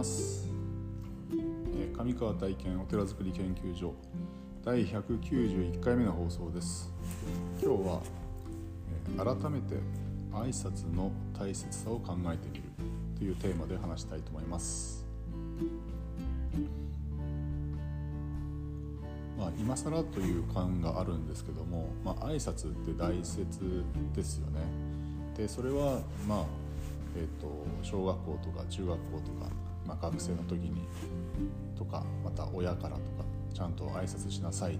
ます。え上川体験お寺づくり研究所第191回目の放送です。今日は、改めて挨拶の大切さを考えてみるというテーマで話したいと思います。まあ、今更という感があるんですけども、まあ、挨拶って大切ですよね。でそれは、まあえー、と小学校とか中学校とか、まあ、学生の時にとかまた親からとかちゃんと挨拶しなさいと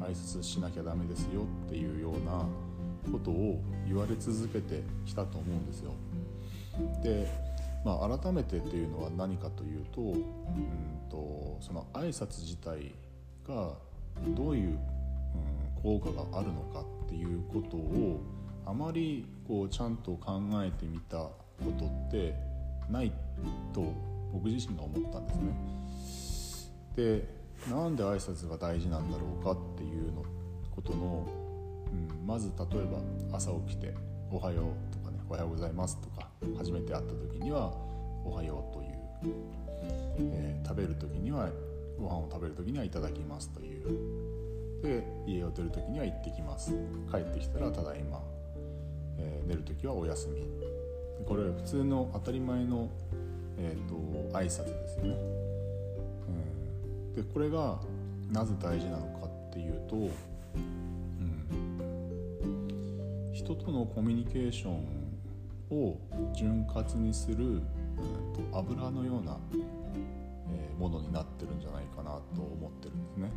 か挨拶しなきゃダメですよっていうようなことを言われ続けてきたと思うんですよ。でまあ、改めてっていうのは何かというとうんとその挨拶自体がどういう、うん、効果があるのかっていうことをあまりこうちゃんと考えてみたことってないと僕自身が思ったんですね。でなんで挨拶が大事なんだろうかっていうのことの、うん、まず例えば朝起きて「おはよう」とかね「おはようございます」とか初めて会った時には「おはよう」という、えー、食べる時にはご飯を食べる時には「いただきます」という。で家を出る時には「行ってきます」帰ってきたら「ただいま」えー、寝る時は「お休み」これ普通の当たり前の、えーと、挨拶ですよね。うん、でこれがなぜ大事なのかっていうと、うん、人とのコミュニケーションを潤滑にする、うん、と油のようなものになってるんじゃないかなと思ってるんですね。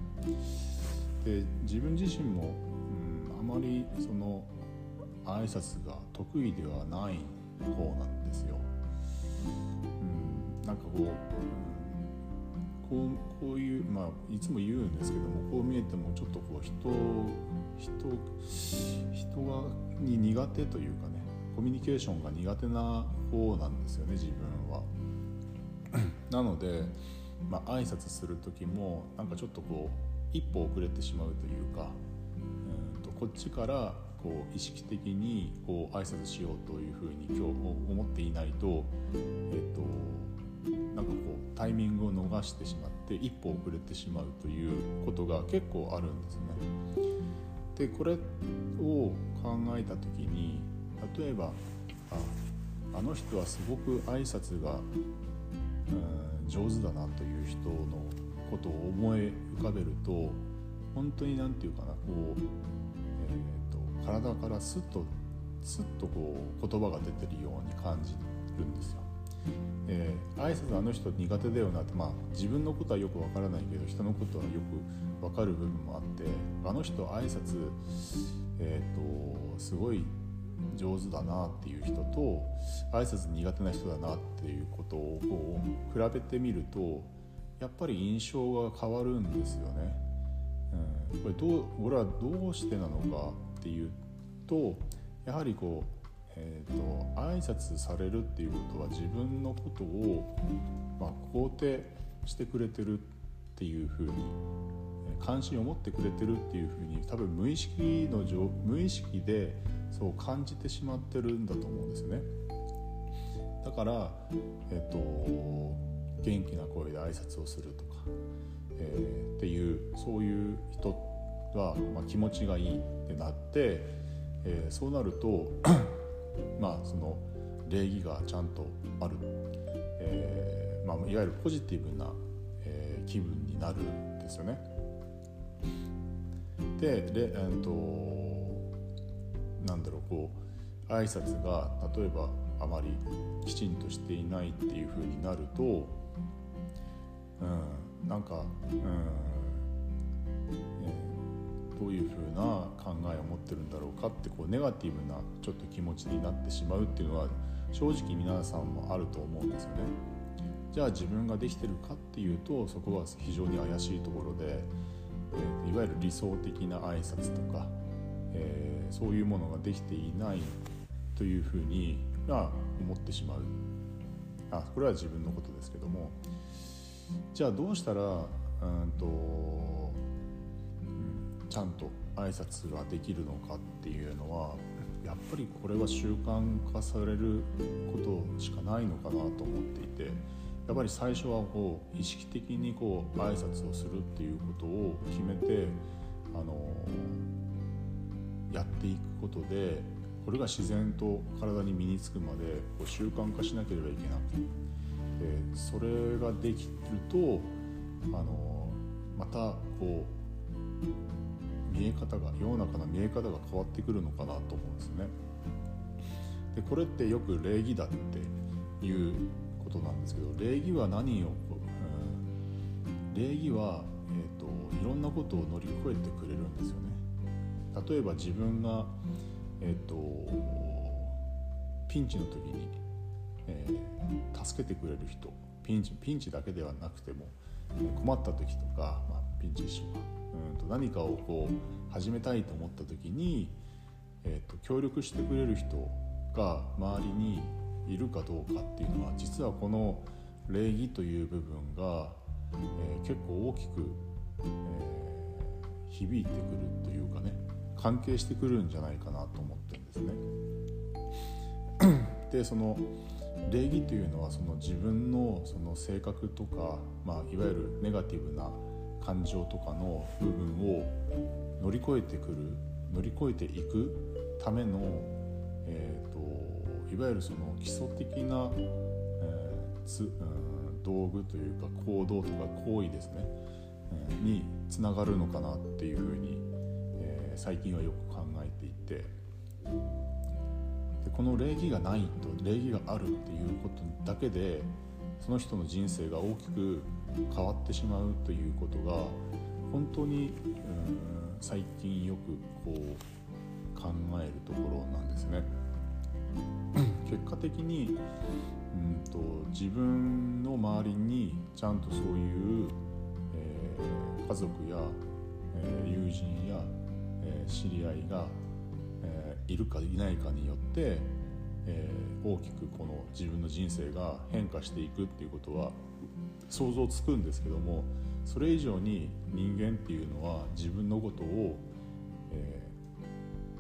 で自分自身も、うん、あまりその挨拶が得意ではない方なんですよ。うん、なんかこう、こうこういうまあいつも言うんですけどもこう見えてもちょっとこう人人人がに苦手というかねコミュニケーションが苦手な方なんですよね自分は。なのでまあ挨拶する時もなんかちょっとこう一歩遅れてしまうというか、うんとこっちからこう意識的にこう挨拶しようというふうに今日思っていないと,、えっとなんかこうタイミングを逃してしまって一歩遅れてしまうということが結構あるんですね。でこれを考えた時に例えばああの人はすごく挨拶が、うん、上手だなという人のことを思い浮かべると本当に何て言うかなこう、えー、体からスッとスッとこう言葉が出てるように感じるんですよ。えー、挨拶あの人苦手だよなってまあ自分のことはよくわからないけど人のことはよくわかる部分もあってあの人挨拶えっ、ー、とすごい上手だなっていう人と挨拶苦手な人だなっていうことをこう比べてみるとやっぱり印象が変わるんですよね。うん、これどう俺はどうしてなのかっていうとやはりこう、えーと、挨拶されるっていうことは自分のことを、まあ、肯定してくれてるっていうふうに関心を持ってくれてるっていうふうに多分無意識の無意識でそう感じてしまってるんだと思うんですね。だから、えっと、元気な声で挨拶をするとか、えー、っていうそういう人は、まあ、気持ちがいいってなって、えー、そうなると まあその礼儀がちゃんとある、えーまあ、いわゆるポジティブな、えー、気分になるんですよね。で、えーとなんだろうこう挨拶が例えばあまりきちんとしていないっていう風になると、うん、なんか、うん、どういう風な考えを持ってるんだろうかってこうネガティブなちょっと気持ちになってしまうっていうのは正直皆さんもあると思うんですよね。じゃあ自分ができてるかっていうとそこは非常に怪しいところで、えー、いわゆる理想的な挨拶とかえー、そういうものができていないというふうにが思ってしまうあこれは自分のことですけどもじゃあどうしたらうんと、ちゃんと挨拶ができるのかっていうのはやっぱりこれは習慣化されることしかないのかなと思っていてやっぱり最初はこう意識的にこう挨拶をするっていうことを決めてあのやっていくことでこれが自然と体に身につくまでこう習慣化しなければいけなくてそれができるとあのまたこう見え方が世の中の見え方が変わってくるのかなと思うんですね。でこれってよく礼儀だっていうことなんですけど礼儀は何を、うん、礼儀は、えーと、いろんなことを乗り越えてくれるんですよね。例えば自分が、えーと、ピンチの時に、えー、助けてくれる人ピンチピンチだけではなくても困った時とか、まあ、ピンチ一緒かうんと何かをこう始めたいと思った時に、えーと協力してくれる人が周りにいるかどうかっていうのは実はこの礼儀という部分が、えー、結構大きく、えー、響いてくるというかね関係してくるんじゃないかなと思ってるんですね。でその礼儀というのはその自分のその性格とか、まあ、いわゆるネガティブな感情とかの部分を乗り越えてくる乗り越えていくための、えーといわゆるその基礎的な、えーつうん、道具というか行動とか行為ですね、えー、につながるのかなっていうふうに、えー、最近はよく考えていて。でこの礼儀がないと礼儀があるっていうことだけでその人の人生が大きく変わってしまうということが本当に、うん、最近よくこう考えるところなんですね。結果的にうんと自分の周りにちゃんとそういう、えー、家族や、えー、友人や、えー、知り合いが、えいるかいないかによって、え大きくこの自分の人生が変化していくっていうことは想像つくんですけどもそれ以上に人間っていうのは自分のことを、え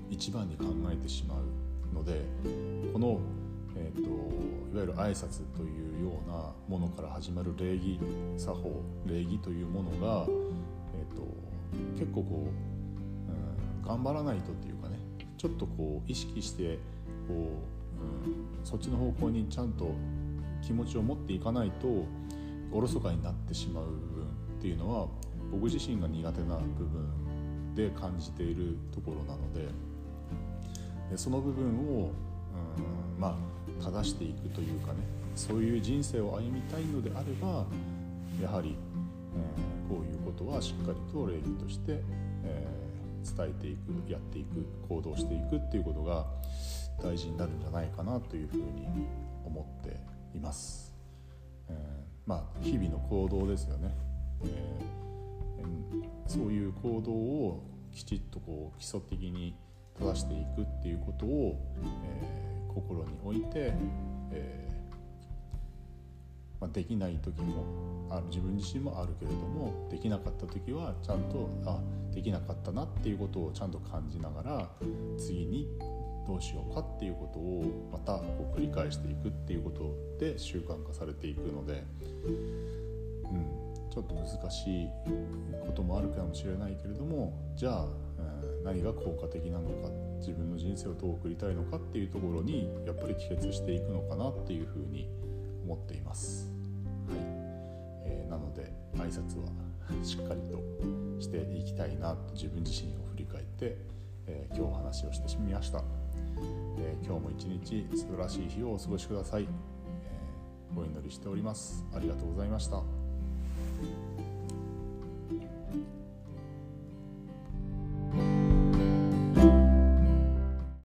一番に考えてしまうのでこの、えーと、いわゆる挨拶というようなものから始まる礼儀作法礼儀というものが、えーと、結構こう、うん、頑張らないとっていうちょっとこう意識してこう、うん、そっちの方向にちゃんと気持ちを持っていかないとおろそかになってしまう部分っていうのは僕自身が苦手な部分で感じているところなので。でその部分をうんまあ正していくというかねそういう人生を歩みたいのであればやはり、えー、こういうことはしっかりと礼儀として、伝えていくやっていく行動していくっていうことが大事になるんじゃないかなというふうに思っています。えー、まあ日々の行動ですよね。えー、そういう行動をきちっとこう基礎的に正していくっていうことを、えー、心に置いて、えー、まあ、できない時もある。自分自身もあるけれどもできなかった時はちゃんとあできなかったなっていうことをちゃんと感じながら次にどうしようかっていうことをまたこう繰り返していくっていうことで習慣化されていくので、うん、ちょっと難しいこともあるかもしれないけれどもじゃあ何が効果的なのか自分の人生をどう送りたいのかっていうところにやっぱり帰結していくのかなっていうふうに思いますっています。はい。えー、なので挨拶は しっかりとしていきたいなと自分自身を振り返って、えー、今日お話をしてみました、えー、今日も一日素晴らしい日をお過ごしください、えー、お祈りしております。ありがとうございました。